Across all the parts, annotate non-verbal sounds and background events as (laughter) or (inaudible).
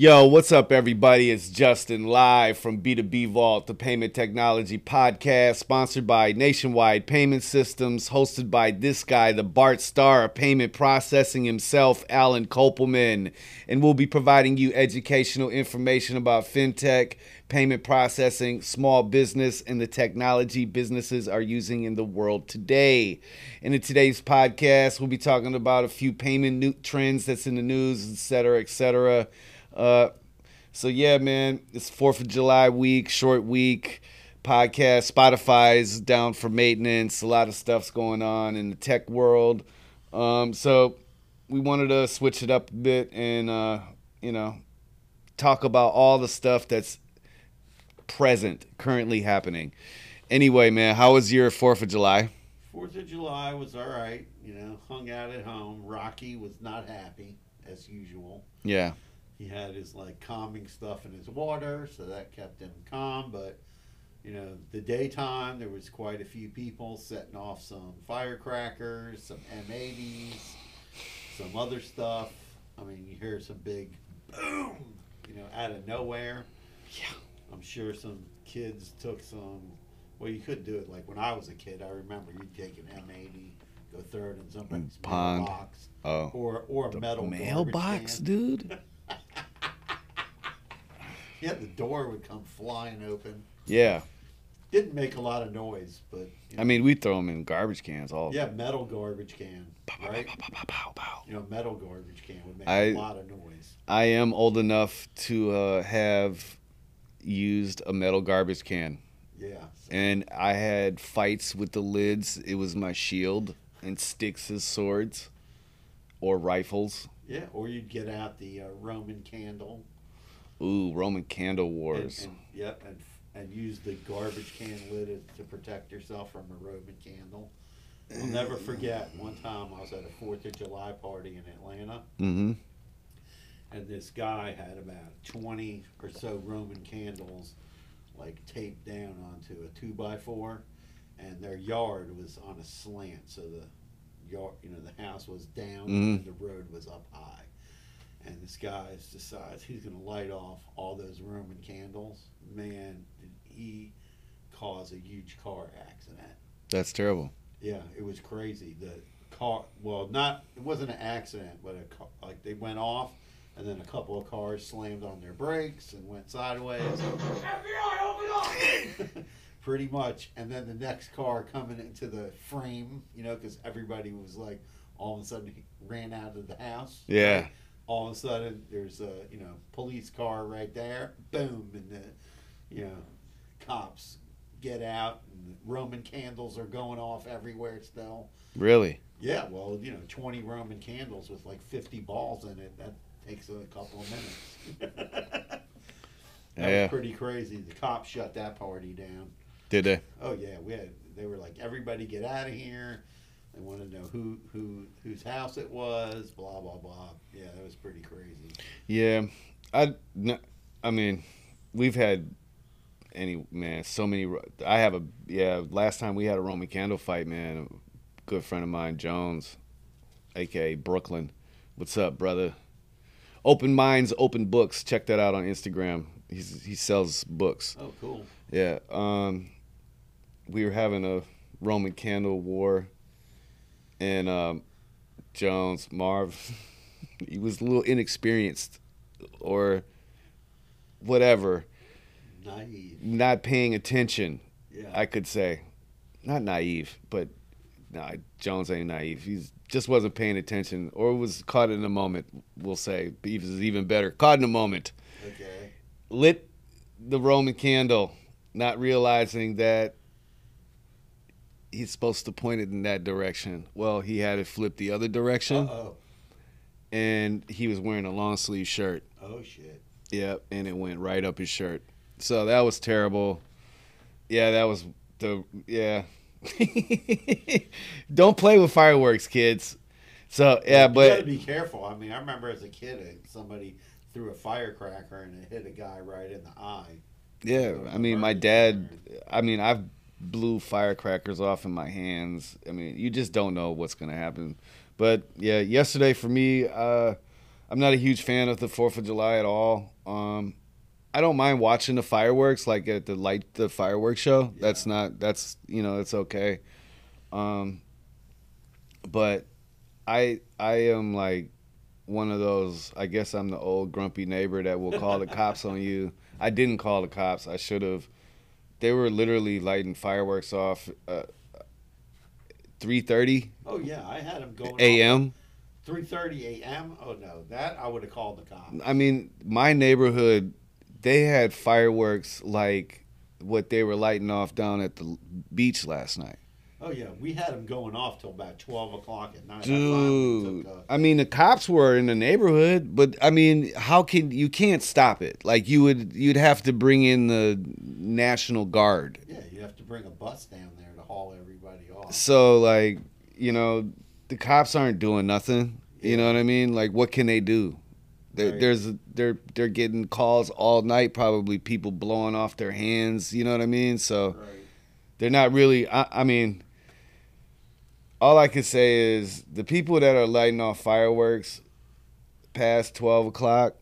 Yo, what's up, everybody? It's Justin live from B2B Vault, the payment technology podcast, sponsored by Nationwide Payment Systems, hosted by this guy, the Bart Star of payment processing himself, Allen Kopelman. And we'll be providing you educational information about fintech, payment processing, small business, and the technology businesses are using in the world today. And in today's podcast, we'll be talking about a few payment new trends that's in the news, et cetera, et cetera. Uh, so yeah, man, it's Fourth of July week, short week. Podcast, Spotify's down for maintenance. A lot of stuff's going on in the tech world. Um, so we wanted to switch it up a bit and uh, you know talk about all the stuff that's present, currently happening. Anyway, man, how was your Fourth of July? Fourth of July was all right. You know, hung out at home. Rocky was not happy as usual. Yeah, He had his like calming stuff in his water, so that kept him calm. But you know, the daytime there was quite a few people setting off some firecrackers, some M80s, some other stuff. I mean, you hear some big boom, you know, out of nowhere. Yeah. I'm sure some kids took some. Well, you couldn't do it like when I was a kid. I remember you'd take an M80, go third in somebody's Pond. mailbox, Oh, or or a the metal mailbox, dude. (laughs) Yeah, the door would come flying open. Yeah, Didn't make a lot of noise, but you I mean we throw them in garbage cans all. yeah, metal garbage can, right? Pow, pow, pow, pow. You know, metal garbage can would make I- a lot of noise. I am old enough to uh, have used a metal garbage can, Yeah. and I had fights with the lids. It was my shield and sticks as swords or rifles. yeah, or you'd get out the uh, Roman candle. Ooh, Roman candle wars. And, yep, and and use the garbage can lid to protect yourself from a Roman candle. I'll never (clears throat) forget one time I was at a Fourth of July party in Atlanta. Mm-hmm. and this guy had about 20 or so Roman candles like taped down onto a two by four and their yard was on a slant so the yard you know the house was down Mhm. and the road was up high and this guy decides he's going to light off all those Roman candles man did he cause a huge car accident That's terrible. yeah, it was crazy. The car, well, not it wasn't an accident, but a car, like they went off, and then a couple of cars slammed on their brakes and went sideways. FBI, open up! (laughs) Pretty much, and then the next car coming into the frame, you know, because everybody was like, all of a sudden he ran out of the house. Yeah. right? All of a sudden, there's a you know police car right there. Boom, and the you know cops get out, and the Roman candles are going off everywhere still. Really? Yeah, well, you know, 20 Roman candles with like 50 balls in it, that takes a couple of minutes. (laughs) that Yeah. was pretty crazy. The cops shut that party down. Did they? Oh yeah, we had they were like everybody get out of here. They wanted to know who who whose house it was, blah blah blah. Yeah, that was pretty crazy. Yeah, I I mean, we've had any man so many. I have a yeah. Last time we had a Roman candle fight, man. A good friend of mine, Jones, aka Brooklyn. What's up, brother? Open minds, open books. Check that out on Instagram. He's he sells books. Oh, cool. Yeah. Um, we were having a Roman candle war, and um, Jones Marv, (laughs) he was a little inexperienced, or whatever, Naive. not paying attention. Yeah. I could say, not naive, but nah, Jones ain't naive. He just wasn't paying attention, or was caught in a moment. We'll say, is even better. Caught in a moment okay. lit the Roman candle, not realizing that he's supposed to point it in that direction. Well, he had it flipped the other Uh direction, oh. and he was wearing a long sleeve shirt. Oh shit. Yep, and it went right up his shirt. So that was terrible. Yeah, that was the yeah. (laughs) Don't play with fireworks, kids. So yeah, but you gotta but be careful. I mean, I remember as a kid, uh, somebody threw a firecracker and it hit a guy right in the eye. yeah, I mean, my dad. I mean, I've blew firecrackers off in my hands. I mean, you just don't know what's gonna happen. But yeah, yesterday for me, uh, I'm not a huge fan of the Fourth of July at all. Um, I don't mind watching the fireworks, like at the light the fireworks show. Yeah. That's not that's you know it's okay. Um, but I I am like one of those. I guess I'm the old grumpy neighbor that will call the cops on you. I didn't call the cops. I should have. They were literally lighting fireworks off. Uh, 3:30 Oh yeah, I had them going. a.m. Three thirty a.m. Oh no, that I would have called the cops. I mean, my neighborhood, they had fireworks like what they were lighting off down at the beach last night. Oh yeah, we had them going off till about twelve o'clock at night. I Dude, took, uh, I mean, the cops were in the neighborhood, but I mean, how can you can't stop it? Like you would, you'd have to bring in the national guard. yeah, you have to bring a bus down there to haul everybody off. So like, you know, the cops aren't doing nothing. You know what I mean? Like, what can they do? There, Right. There's they're they're getting calls all night. Probably people blowing off their hands. You know what I mean? So Right. they're not really. I, I mean, all I can say is the people that are lighting off fireworks past twelve o'clock,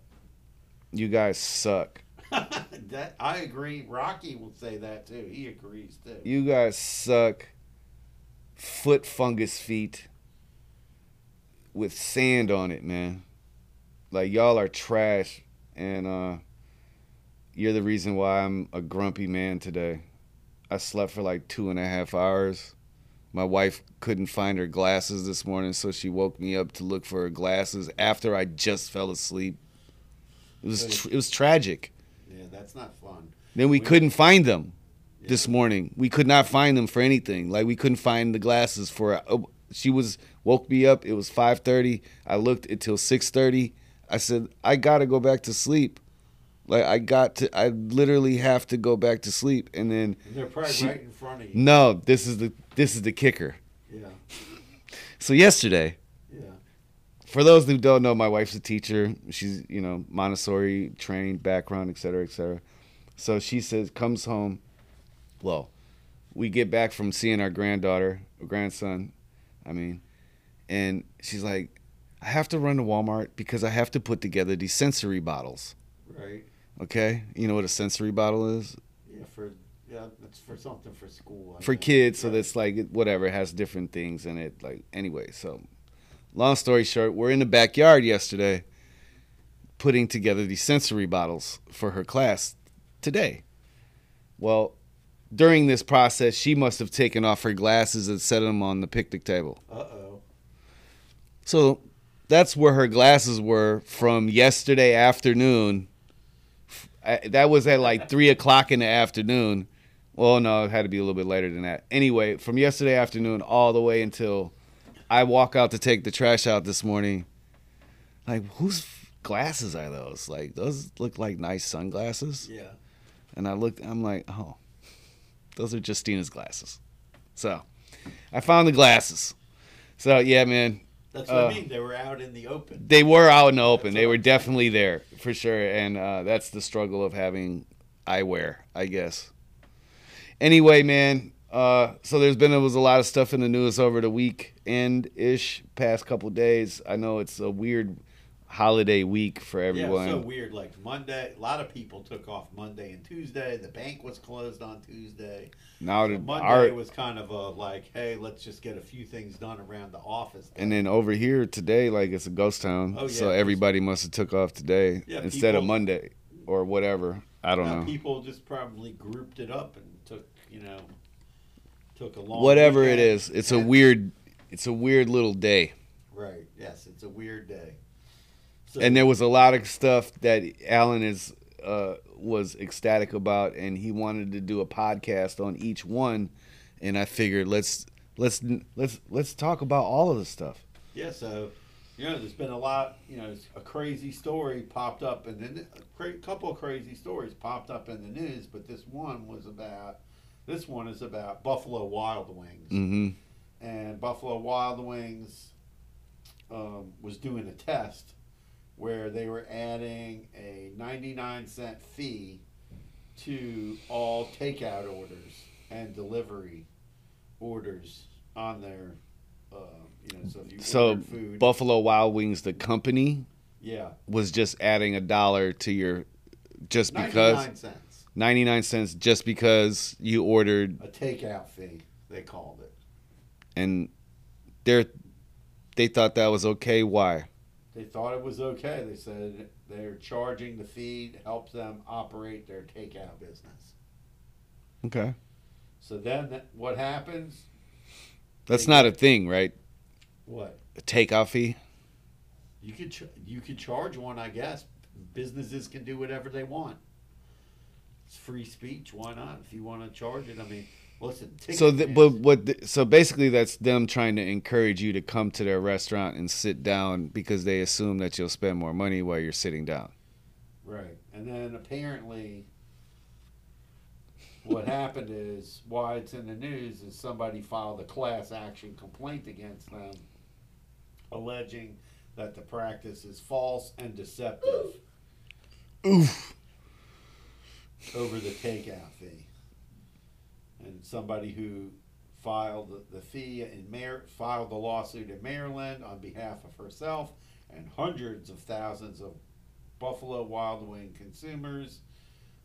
you guys suck. (laughs) that I agree. Rocky will say that too. He agrees too. You guys suck. Foot fungus feet with sand on it, man. Like y'all are trash, and uh, you're the reason why I'm a grumpy man today. I slept for like two and a half hours. My wife couldn't find her glasses this morning, so she woke me up to look for her glasses after I just fell asleep. It was tr- it was tragic. Yeah, that's not fun. Then we We- couldn't find them Yeah. this morning. We could not find them for anything. Like we couldn't find the glasses for. Uh, she was woke me up. It was five thirty. I looked until six thirty. I said I gotta go back to sleep. Like I got to. I literally have to go back to sleep. And then And they're probably She- right in front of you. no, this is the this is the kicker. Yeah, So yesterday, yeah. for those who don't know, my wife's a teacher. She's you know Montessori trained background, et cetera, et cetera. So she says comes home. Well, we get back from seeing our granddaughter, or grandson, I mean, and she's like, I have to run to Walmart because I have to put together these sensory bottles. Right. Okay, you know what a sensory bottle is Yeah, for yeah, that's for something for school. I for think. kids. So that's like whatever it has different things in it. Like anyway, so long story short, we're in the backyard yesterday putting together these sensory bottles for her class today. Well, during this process, she must have taken off her glasses and set them on the picnic table. Uh oh. So that's where her glasses were from yesterday afternoon. That was at like three o'clock in the afternoon. Well, no, it had to be a little bit later than that. Anyway, from yesterday afternoon all the way until I walk out to take the trash out this morning. Like, whose glasses are those? Like, those look like nice sunglasses. Yeah. And I looked, I'm like, oh, those are Justina's glasses. So I found the glasses. So, yeah, man, That's what Uh, I mean. They were out in the open. they were out in the open. That's They were I'm saying. definitely there for sure, and uh, that's the struggle of having eyewear, I guess. Anyway, man. Uh, so there's been there was a lot of stuff in the news over the week weekend ish, past couple days. I know it's a weird holiday week for everyone. Yeah, so weird. Like Monday, a lot of people took off Monday and Tuesday. The bank was closed on Tuesday. now So the Monday our, was kind of a like, hey, let's just get a few things done around the office. and then over here today, like it's a ghost town, Oh, yeah, so everybody must have took off today Yeah, instead of Monday or whatever. I don't Now, know. People just probably grouped it up and you know, took a long. Whatever it weekend. is, it's a weird, it's a weird little day. Right. Yes, it's a weird day. So, and there was a lot of stuff that Allen is uh, was ecstatic about, and he wanted to do a podcast on each one. And I figured let's let's let's let's talk about all of the stuff. yeah, so you know, there's been a lot. You know, a crazy story popped up, and then a couple of crazy stories popped up in the news. But this one was about. This one is about Buffalo Wild Wings. hmm and Buffalo Wild Wings um, was doing a test where they were adding a 99 cent fee to all takeout orders and delivery orders on their, uh, you know, so if you So food, Buffalo Wild Wings, the company, Yeah. was just adding a dollar to your just because cents. 99 cents just because you ordered A takeout fee, they called it. and they're they thought that was okay why They thought it was okay. They said they're charging the fee to help them operate their takeout business. okay So then that, what happens? that's not a thing right What? a takeout fee You could ch- you could charge one, I guess. Businesses can do whatever they want. It's free speech. Why not? If you want to charge it, I mean, listen. so ticket th- is- but what th- so basically that's them trying to encourage you to come to their restaurant and sit down because they assume that you'll spend more money while you're sitting down Right. And then apparently, what happened is why it's in the news is somebody filed a class action complaint against them, alleging that the practice is false and deceptive oof over the takeout fee. And somebody who filed the, fee in Mar- filed the lawsuit in Maryland on behalf of herself and hundreds of thousands of Buffalo Wild Wing consumers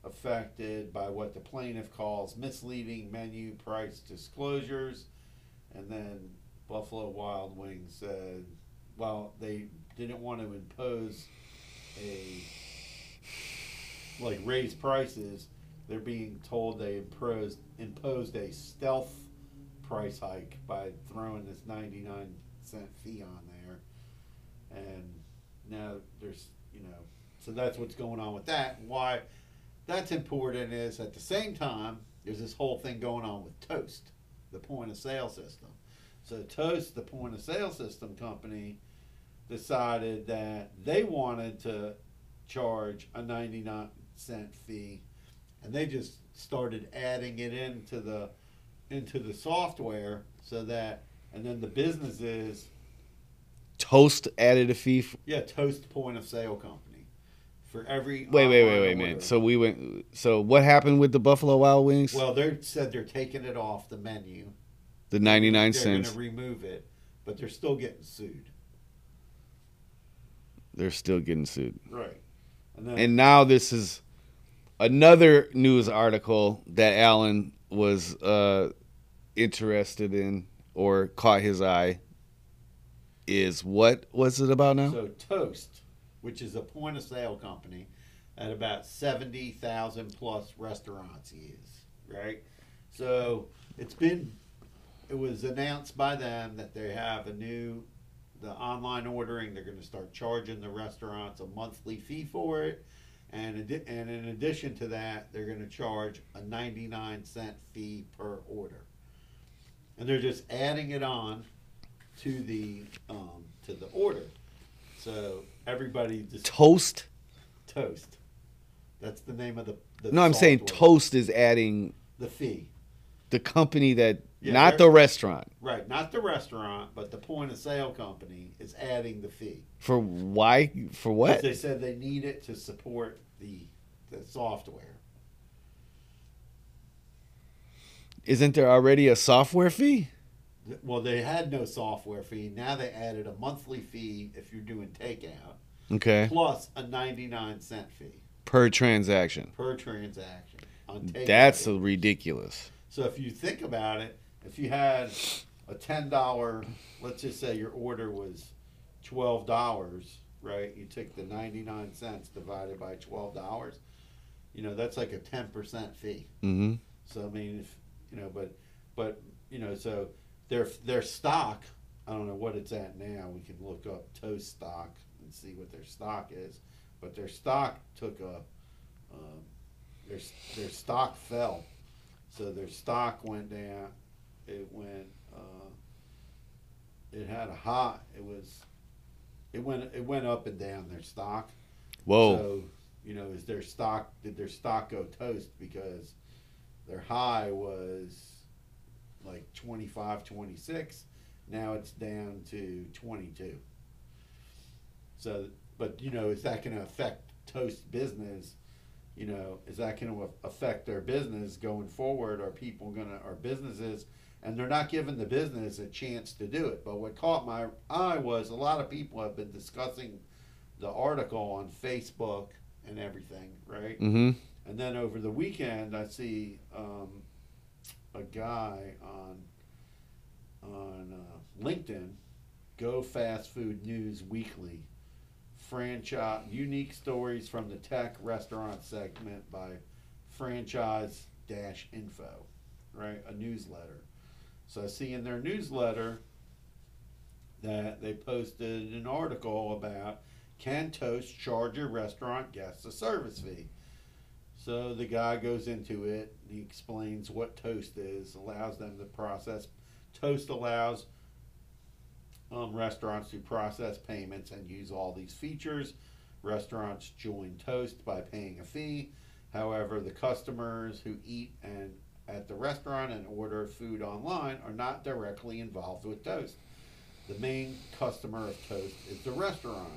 affected by what the plaintiff calls misleading menu price disclosures. And then Buffalo Wild Wings said, well, they didn't want to impose a like raise prices. They're being told they imposed imposed a stealth price hike by throwing this ninety nine cent fee on there, and now there's you know so that's what's going on with that. Why that's important is at the same time there's this whole thing going on with Toast, the point of sale system. So Toast, the point of sale system company, decided that they wanted to charge a 99 cent fee. And they just started adding it into the into the software so that and then the businesses toast added a fee f- yeah toast point of sale company for every wait wait wait wait man so we went so what happened with the buffalo wild wings? Well they said they're taking it off the menu. The 99 they're cents. going to remove it but they're still getting sued. They're still getting sued. Right. And then And now this is another news article that Allen was uh, interested in or caught his eye. Is what was it about now? So Toast, which is a point of sale company, at about seventy thousand plus restaurants is, right? So it's been it was announced by them that they have a new the online ordering, they're gonna start charging the restaurants a monthly fee for it. And addi- and in addition to that, they're gonna charge a ninety-nine cent fee per order. And they're just adding it on to the um, to the order. So everybody just Toast? toast. That's the name of the. the No, I'm saying software. Toast is adding The fee, the company that, Yeah, not the restaurant. right? Not the restaurant, but the point of sale company is adding the fee. For why? For what? They said they need it to support the the software. Isn't there already a software fee? Well, they had no software fee. Now they added a monthly fee if you're doing takeout, Okay. plus a 99 cent fee Per transaction. per transaction on takeout. That's ridiculous. So if you think about it, if you had a ten dollar, let's just say your order was twelve dollars, right? You took the ninety nine cents divided by twelve dollars, you know that's like a ten percent fee. hmm So I mean, if you know, but but you know, so their their stock, I don't know what it's at now. We can look up Toast stock and see what their stock is, but their stock took a um, their their stock fell, so their stock went down. It went. Uh, it had a high. It was. It went. It went up and down their stock. Whoa. So, you know, is their stock did their stock go toast because their high was like 25, 26. Now it's down to 22. So, but you know, is that going to affect Toast business? You know, is that going to affect their business going forward? Are people going to, are businesses, and they're not giving the business a chance to do it. But what caught my eye was a lot of people have been discussing the article on Facebook and everything, right? Mm-hmm. And then over the weekend, I see um, a guy on on uh, LinkedIn, Go Fast Food News Weekly, franchise unique stories from the tech restaurant segment by franchise dash info, right? A newsletter. So I see in their newsletter that they posted an article about can Toast charge your restaurant guests a service fee? So the guy goes into it. He explains what Toast is, allows them to process. Toast allows um, restaurants to process payments and use all these features. Restaurants join Toast by paying a fee. However, the customers who eat and at the restaurant and order food online are not directly involved with Toast. The main customer of Toast is the restaurant.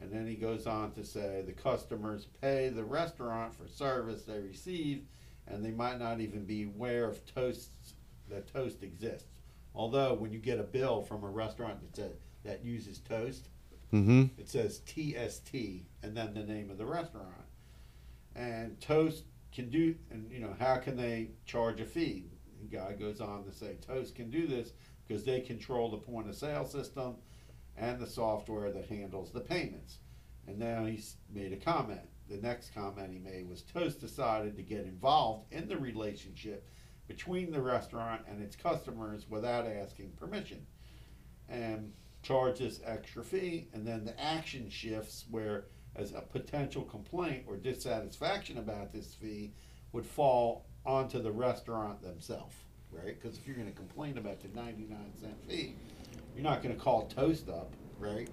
And then he goes on to say the customers pay the restaurant for service they receive, and they might not even be aware of toasts that toast exists. Although when you get a bill from a restaurant that says, that uses toast, Mm-hmm. it says TST and then the name of the restaurant. And Toast can do, and you know, how can they charge a fee? The guy goes on to say Toast can do this because they control the point of sale system and the software that handles the payments. And now he's made a comment. The next comment he made was Toast decided to get involved in the relationship between the restaurant and its customers without asking permission. And charge this extra fee, and then the action shifts where as a potential complaint or dissatisfaction about this fee would fall onto the restaurant themselves, right? Because if you're going to complain about the 99 cent fee, you're not going to call Toast up, right?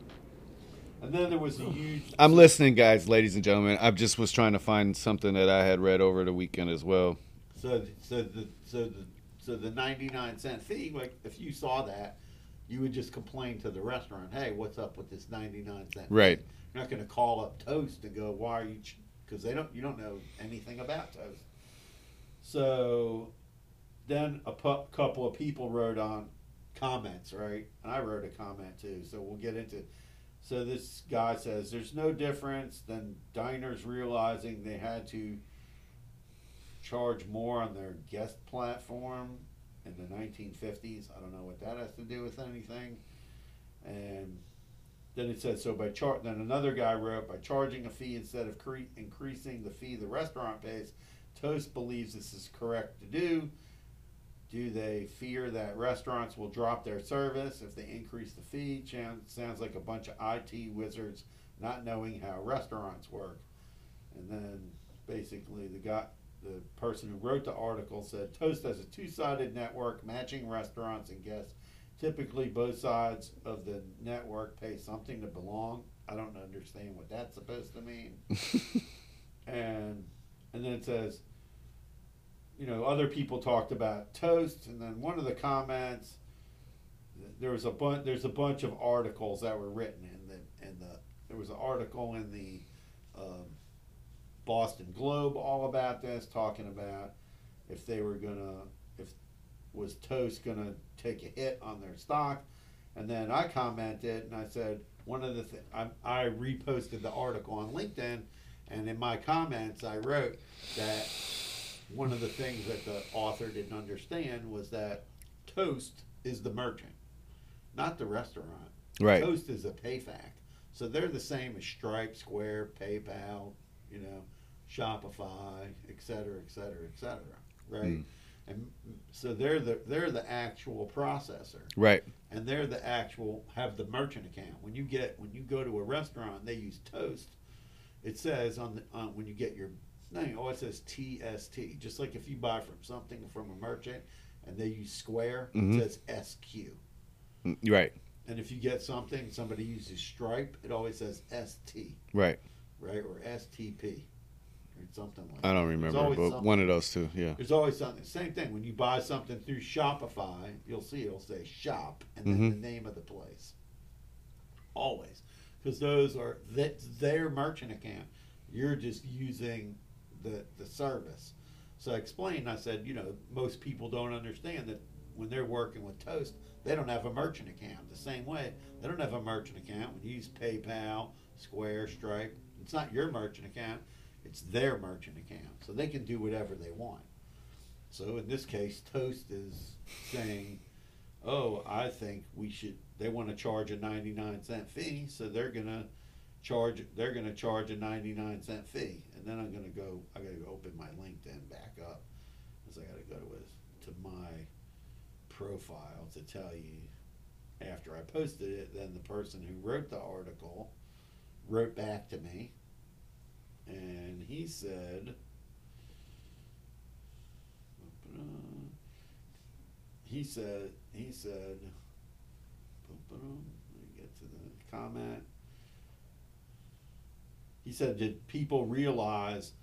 And then there was a huge. I'm listening, guys, ladies and gentlemen. I just was trying to find something that I had read over the weekend as well. So, so the so the so the 99 cent fee, like if you saw that, you would just complain to the restaurant, "Hey, what's up with this 99 cent?" fee?" Right. You're not going to call up Toast and go, "Why are you?" Because they don't, you don't know anything about Toast. So, then a pu- couple of people wrote on comments, right? And I wrote a comment too. So we'll get into. So this guy says there's no difference than diners realizing they had to charge more on their guest platform in the 1950s. I don't know what that has to do with anything. And then it says so by char- then another guy wrote by charging a fee instead of cre- increasing the fee the restaurant pays. Toast believes this is correct to do. Do they fear that restaurants will drop their service if they increase the fee? Sounds like a bunch of IT wizards not knowing how restaurants work. And then basically the guy, the person who wrote the article said Toast has a two-sided network matching restaurants and guests. Typically, both sides of the network pay something to belong. I don't understand what that's supposed to mean. (laughs) and and then it says, you know, other people talked about toast, and then one of the comments, there was a bunch. There's a bunch of articles that were written in the in the. There was an article in the um, Boston Globe all about this, talking about if they were gonna, if was Toast gonna take a hit on their stock, and then I commented and I said one of the th- I, I reposted the article on LinkedIn, and in my comments I wrote that one of the things that the author didn't understand was that Toast is the merchant, not the restaurant. Right. Toast is a PayFac. So they're the same as Stripe, Square, PayPal, you know, Shopify, et cetera, et cetera, et cetera. Right? Mm. And so they're the they're the actual processor. Right. And they're the actual have the merchant account. When you get when you go to a restaurant, they use Toast. It says on the on, when you get your thing, oh, it says TST. Just like if you buy from something from a merchant and they use Square, Mhm. it says SQ. Mm, Right. And if you get something, somebody uses Stripe, it always says ST, Right. right, or STP, or something like. That. I don't remember, but something. one of those two. Yeah. There's always something. Same thing. When you buy something through Shopify, you'll see it'll say shop and then Mhm. the name of the place. Always, because those are that's their merchant account. You're just using the the service. So I explained. I said, you know, most people don't understand that when they're working with Toast, they don't have a merchant account. The same way, they don't have a merchant account when you use PayPal, Square, Stripe. It's not your merchant account, it's their merchant account. So they can do whatever they want. So in this case, Toast is saying, oh, I think we should, they want to charge a 99 cent fee, so they're going to charge, they're to charge a 99 cent fee. And then I'm going to go, I got to go open my LinkedIn back up. Because I got to go to, to my profile to tell you after I posted it, then the person who wrote the article wrote back to me and he said, he said, he said, let me get to the comment. He said, did people realize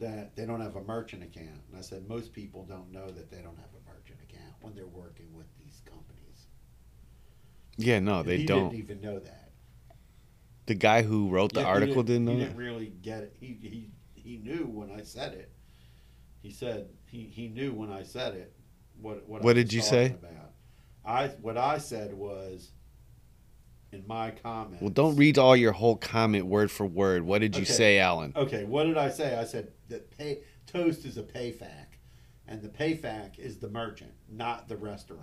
that they don't have a merchant account? And I said, most people don't know that they don't have a merchant account when they're working with these companies. Yeah, no, And they he don't. didn't even know that. The guy who wrote the Yeah, he article didn't, He know didn't really get it. He, he, he knew when I said it. He said he, he knew when I said it. What what, I What was did you say? About. I what I said was in my comment. Well, don't read all your whole comment word for word. What did you Okay. say, Allen? Okay, what did I say? I said that pay toast is a payfac, and the payfac is the merchant, not the restaurant.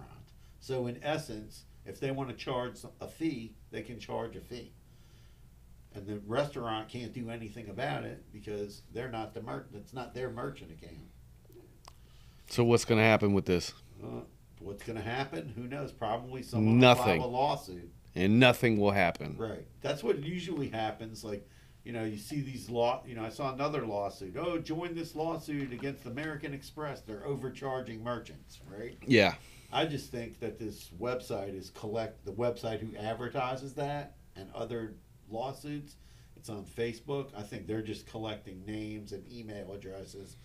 So in essence, if they want to charge a fee, they can charge a fee. And the restaurant can't do anything about it because they're not the mer- it's not their merchant account. So what's gonna happen with this? Uh, what's going to happen? Who knows? Probably someone Nothing. will file a lawsuit. And nothing will happen. Right. That's what usually happens. Like, you know, you see these law. You know, I saw another lawsuit. Oh, join this lawsuit against American Express. They're overcharging merchants. Right. Yeah. I just think that this website is collect the website who advertises that and other lawsuits. It's on Facebook. I think they're just collecting names and email addresses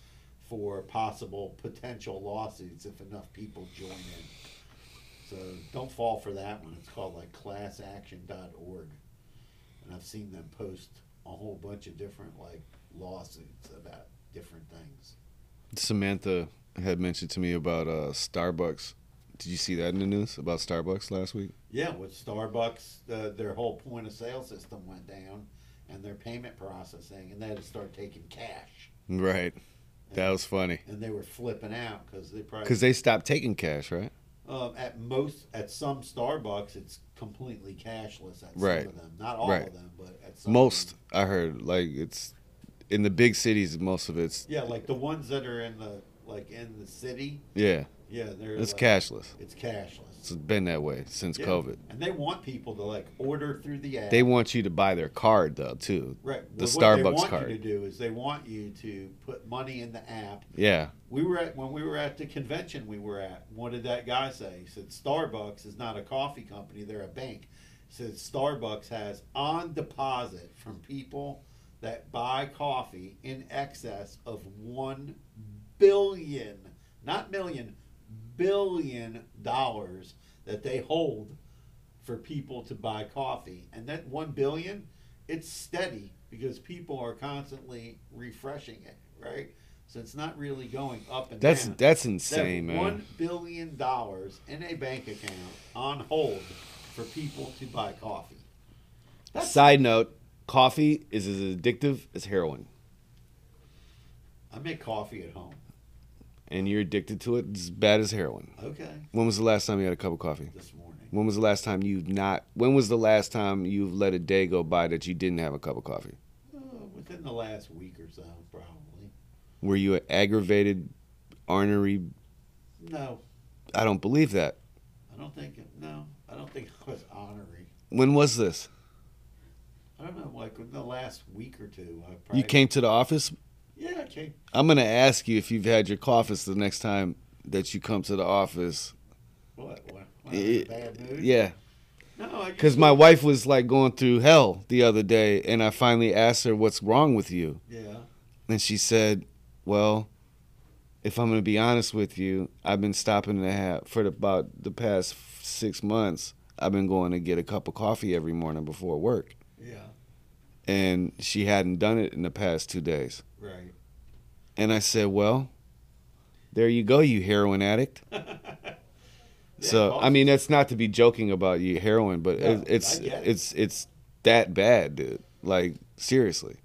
for possible potential lawsuits if enough people join in. So don't fall for that one. It's called like classaction.org. And I've seen them post a whole bunch of different like lawsuits about different things. Samantha had mentioned to me about uh, Starbucks. Did you see that in the news about Starbucks last week? Yeah, with Starbucks, uh, their whole point of sale system went down, and their payment processing, and they had to start taking cash, Right. That was funny. and they were flipping out because they probably Because they stopped taking cash, right? um, at most at some Starbucks it's completely cashless at Right. some of them, not all Right. of them, but at some. of Most. I heard like it's in the big cities. Most of it's Yeah, like the ones that are in the like in the city. yeah. Yeah, they're It's like, cashless. It's cashless. It's been that way since Yeah. COVID. and they want people to like order through the app. They want you to buy their card though too. right. the Well, what they Starbucks want card. you to do is they want you to put money in the app Yeah. We were at when we were at the convention we were at. What did that guy say? He said Starbucks is not a coffee company; they're a bank. He said Starbucks has on deposit from people that buy coffee in excess of one billion, not million, billion dollars that they hold for people to buy coffee, and that one billion, it's steady because people are constantly refreshing it, right? So it's not really going up and That's down. that's insane, man. One billion dollars in a bank account on hold for people to buy coffee. That's, Side note: coffee is as addictive as heroin, I make coffee at home. And you're addicted to it as bad as heroin. Okay, When was the last time you had a cup of coffee? this morning. When was the last time you've not? When was the last time you've let a day go by that you didn't have a cup of coffee? Uh, within the last week or so, probably. Were you an aggravated, ornery? No, I don't believe that. I don't think. It, no, I don't think I was honorary. When was this? I don't know, like in the last week or two. I You came to the office. Yeah, came. I'm gonna ask you if you've had your coffee the next time that you come to the office. What? What? When I was in a Eh, bad mood? Yeah, No, I because my wife was like going through hell the other day, and I finally asked her, "What's wrong with you?" Yeah. And she said, "Well, if I'm gonna be honest with you, I've been stopping to have for the, about the past six months. I've been going to get a cup of coffee every morning before work, Yeah. and she hadn't done it in the past two days. Right. And I said, "Well, there you go, you heroin addict." (laughs) (laughs) so I mean, that's not to be joking about you heroin, but No, it, it's it. it's it's that bad, dude. Like seriously.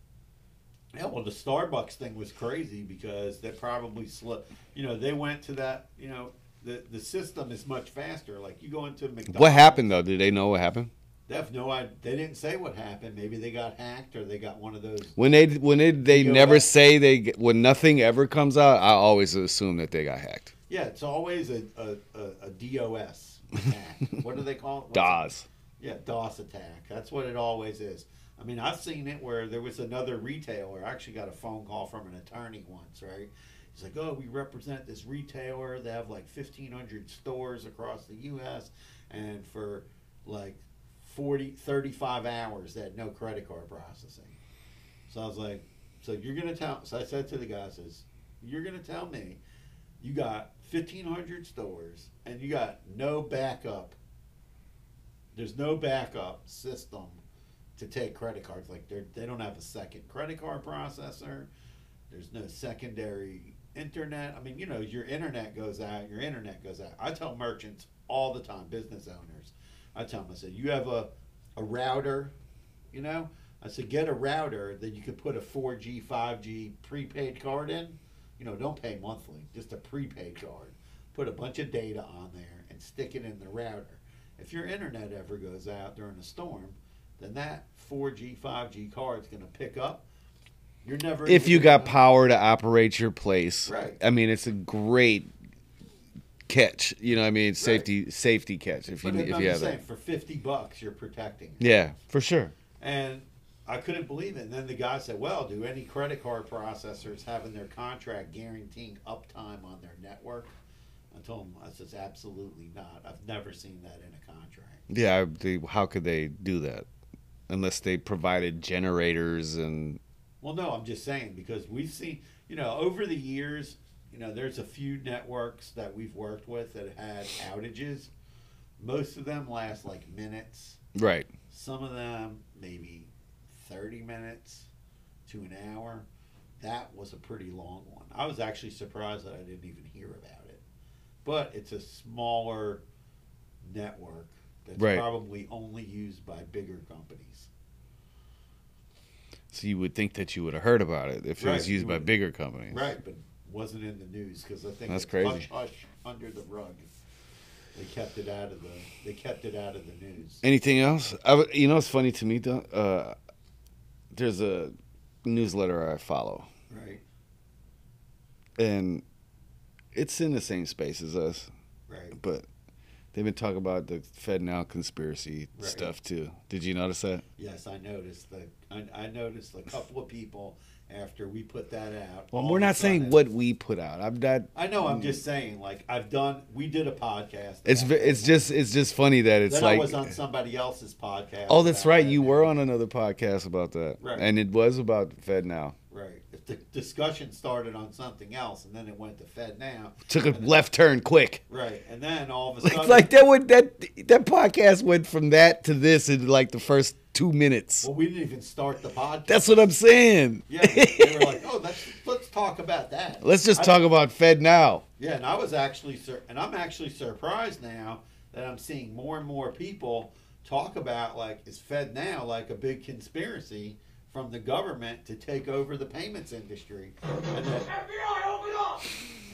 Yeah, well, the Starbucks thing was crazy because they probably slipped. You know, they went to that. You know, the the system is much faster. Like you go into McDonald's. What happened though? Did they know what happened? They have no idea. They didn't say what happened. Maybe they got hacked or they got one of those. When they when they they never back- say they when nothing ever comes out, I always assume that they got hacked. Yeah, it's always a a, a, a DOS attack. (laughs) what do they call it? What's DOS. it? Yeah, DOS attack. That's what it always is. I mean, I've seen it where there was another retailer. I actually got a phone call from an attorney once, right? He's like, "Oh, we represent this retailer. They have like 1,500 stores across the U.S. and for like 40, 35 hours, that no credit card processing." So I was like, "So you're gonna tell?" So I said to the guy, I "says You're gonna tell me you got 1,500 stores and you got no backup. There's no backup system to take credit cards. Like they they don't have a second credit card processor. There's no secondary internet. I mean, you know, your internet goes out. Your internet goes out. I tell merchants all the time, business owners. I tell them, I said, you have a a router, you know. I said, get a router that you can put a 4G, 5G prepaid card in. You know, don't pay monthly, just a prepaid card. Put a bunch of data on there and stick it in the router. If your internet ever goes out during a storm, then that 4G, 5G card's going to pick up. You're never If you got power to operate your place, Right. I mean, it's a great catch. You know, what I mean, safety safety catch if you But if I'm you have saying, that. for 50 bucks, you're protecting. it. Yeah, for sure. And I couldn't believe it. And then the guy said, "Well, do any credit card processors have in their contract guaranteeing uptime on their network?" I told him, "I says absolutely not. I've never seen that in a contract." Yeah, they, how could they do that unless they provided generators and Well, no, I'm just saying because we've seen, you know, over the years, you know, there's a few networks that we've worked with that had outages. Most of them last like minutes. right. Some of them maybe 30 minutes to an hour. That was a pretty long one. I was actually surprised that I didn't even hear about it. But it's a smaller network that's Right. probably only used by bigger companies. So you would think that you would have heard about it if it was used by bigger companies. Right, but wasn't in the news because I think That's it's crazy. hush hush under the rug. They kept it out of the they kept it out of the news. Anything else? I, w- you know, what's funny to me, though. Uh, there's a newsletter I follow, Right, and it's in the same space as us, right. but they've been talking about the FedNow conspiracy Right. stuff too. Did you notice that? Yes, I noticed that. I, I noticed a couple of people after we put that out. Well, we're not saying what we put out. I'm not. I know. I'm mm. just saying. Like I've done. We did a podcast. It's it's just it's just funny that it's Then like. I was on somebody else's podcast. Oh, that's right. that You now. were on another podcast about that, Right. and it was about FedNow. Right. The discussion started on something else and then it went to FedNow. Took a left turn quick. Right, and then all of a Like, sudden, like that would that that podcast went from that to this in like the first two minutes. well, we didn't even start the podcast. That's what I'm saying. Yeah, they were like, "Oh, let's let's talk about that." Let's just I- talk about FedNow. Yeah, and I was actually, sur- and I'm actually surprised now that I'm seeing more and more people talk about like, is FedNow like a big conspiracy from the government to take over the payments industry, and that, FBI, open up!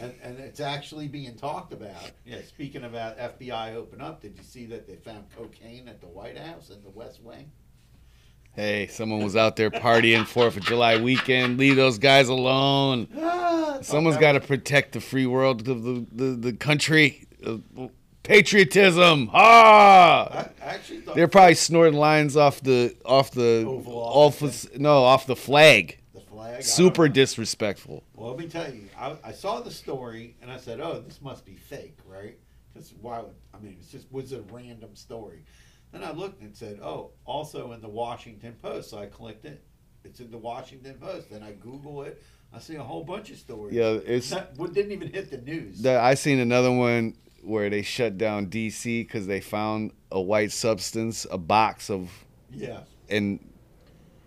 and, and it's actually being talked about. Yeah, speaking about FBI open up, did you see that they found cocaine at the White House in the West Wing? Hey, someone was out there partying Fourth of July weekend. Leave those guys alone. Ah. Someone's got to protect the free world of the the, the country. Uh, Patriotism. Ah. I, I actually thought They're probably snorting lines off the off the Office. the, no off the flag. the flag. Super disrespectful. Well, let me tell you, I, I saw the story and I said, "Oh, this must be fake, right?" Because why would I mean? It's just was a random story. Then I looked and said, "Oh, also in the Washington Post." So I clicked it. It's in the Washington Post. Then I Google it. I see a whole bunch of stories. Yeah, it's that didn't even hit the news. the, I seen another one where they shut down DC because they found a white substance, a box of, yeah. and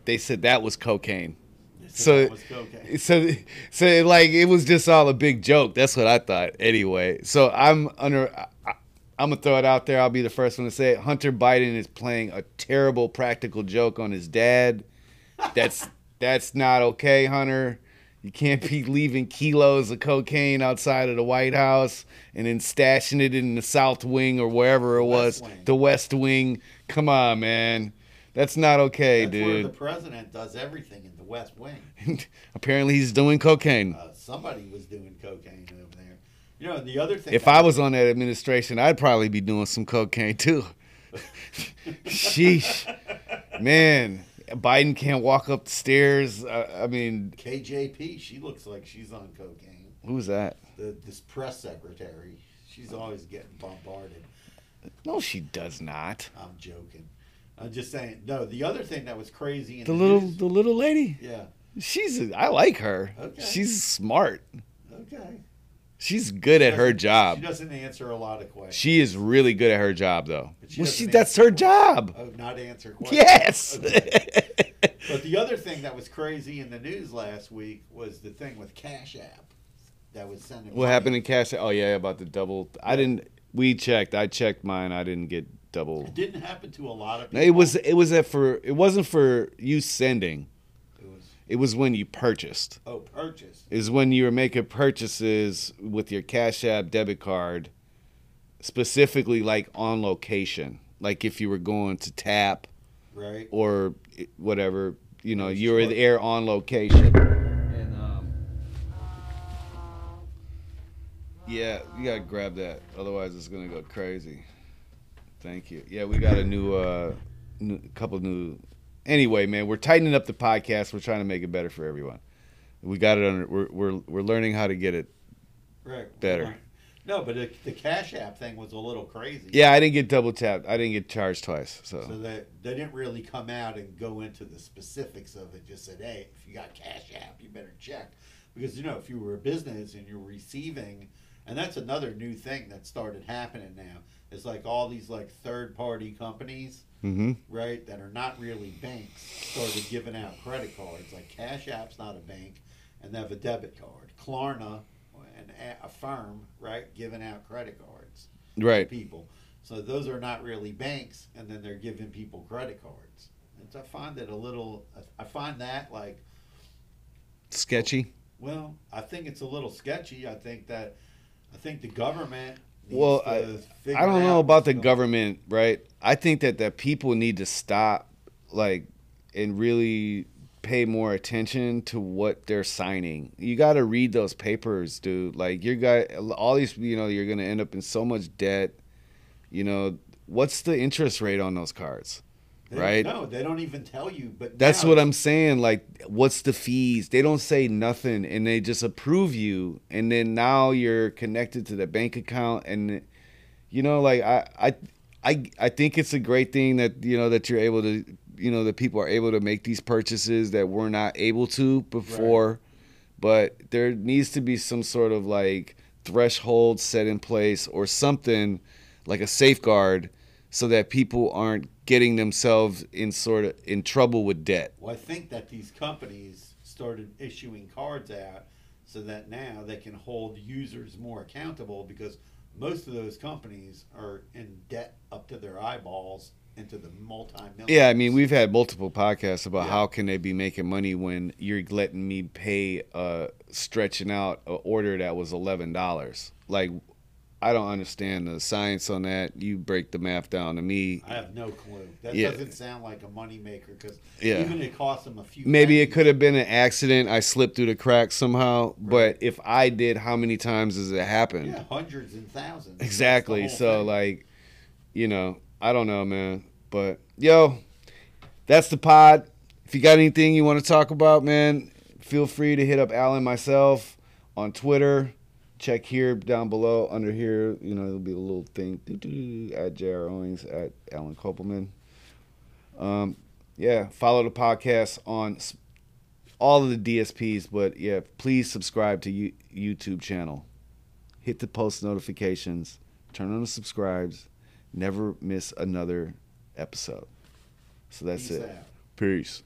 they said that was cocaine. So- was cocaine. So, so like it was just all a big joke. That's what I thought. Anyway, so I'm under. I, I'm gonna throw it out there. I'll be the first one to say it. Hunter Biden is playing a terrible practical joke on his dad. That's (laughs) that's not okay, Hunter. You can't be leaving kilos of cocaine outside of the White House and then stashing it in the South Wing or wherever it was, Wing. the West Wing. Come on, man. That's not okay, That's where the president does everything in the West Wing. (laughs) Apparently, he's doing cocaine. Uh, somebody was doing cocaine over there. You know, the other thing. If I was on that administration, I'd probably be doing some cocaine too. (laughs) (laughs) Sheesh, man. Biden can't walk up the stairs. I, I mean, KJP, she looks like she's on cocaine. who's that? The this press secretary, she's always getting bombarded. No, she does not. I'm joking. I'm just saying. No, the other thing that was crazy in The the, little, news- the little lady. yeah. She's. I like her. Okay. She's smart. Okay. She's good at her job. She doesn't answer a lot of questions. She is really good at her job, though. But she Well, she, that's her job. Oh, not answer (laughs) questions. Yes. Okay. But the other thing that was crazy in the news last week was the thing with Cash App that was sending. what money. happened in cash? App? Oh yeah, about the double. I didn't. We checked. I checked mine. I didn't get double. It didn't happen to a lot of No, people. It was. It was for. It wasn't for you sending. It was when you purchased. oh purchase. Is when you were making purchases with your Cash App debit card, specifically like on location. Like if you were going to tap Right. or whatever, you know, you were there on location. And um, yeah, you gotta grab that, otherwise it's gonna go crazy. Thank you. Yeah, we got a new, uh, new couple new. Anyway, man, we're tightening up the podcast. We're trying to make it better for everyone. We got it under. We're we're we're learning how to get it. Right. Better. No, but the, the Cash App thing was a little crazy. Yeah, I didn't get double tapped. I didn't get charged twice. So, So that they didn't really come out and go into the specifics of it. Just said, hey, if you got Cash App, you better check because you know if you were a business and you're receiving, and that's another new thing that started happening now. It's like all these like third party companies, hmm right, that are not really banks, started giving out credit cards. Like Cash App's not a bank, and they have a debit card. Klarna, and a- Affirm, right, giving out credit cards right. people. So those are not really banks, and then they're giving people credit cards. And so I find it a little. I find that like, Sketchy. well, I think it's a little sketchy. I think that, I think the government. Well, I- I don't know about the government, right? I think that that people need to stop, like, and really pay more attention to what they're signing. You got to read those papers, dude. Like, you're got all these, you know, you're gonna end up in so much debt. You know, what's the interest rate on those cards? They- right? No, they don't even tell you. But That's now what I'm saying. Like, what's the fees? They don't say nothing, and they just approve you, and then now you're connected to the bank account, and you know, like I, I, I, I think it's a great thing that you know that you're able to, you know, that people are able to make these purchases that we're not able to before, but there needs to be some sort of like threshold set in place or something like a safeguard so that people aren't getting themselves in sort of in trouble with debt. Well, I think that these companies started issuing cards out so that now they can hold users more accountable because most of those companies are in debt up to their eyeballs into the multi-millions. Yeah, I mean, we've had multiple podcasts about Yeah. how can they be making money when you're letting me pay uh stretching out an order that was eleven dollars. Like, I don't understand the science on that. You break the math down to me. I have no clue. That Yeah. doesn't sound like a moneymaker because Yeah. even it costs them a few. Maybe it could have been an accident. I slipped through the cracks somehow. But if I did, how many times does it happen? Yeah, hundreds and thousands. Exactly. So thing. like, you know, I don't know, man. But yo, that's the pod. If you got anything you want to talk about, man, feel free to hit up Allen myself on Twitter. Check here down below under here. You know, it'll be a little thing at J.R. Owings at Allen Kopelman. Um, yeah, follow the podcast on all of the DSPs, but yeah, please subscribe to you, YouTube channel. Hit the post notifications. Turn on the subscribes. Never miss another episode. So that's Peace it. out. Peace.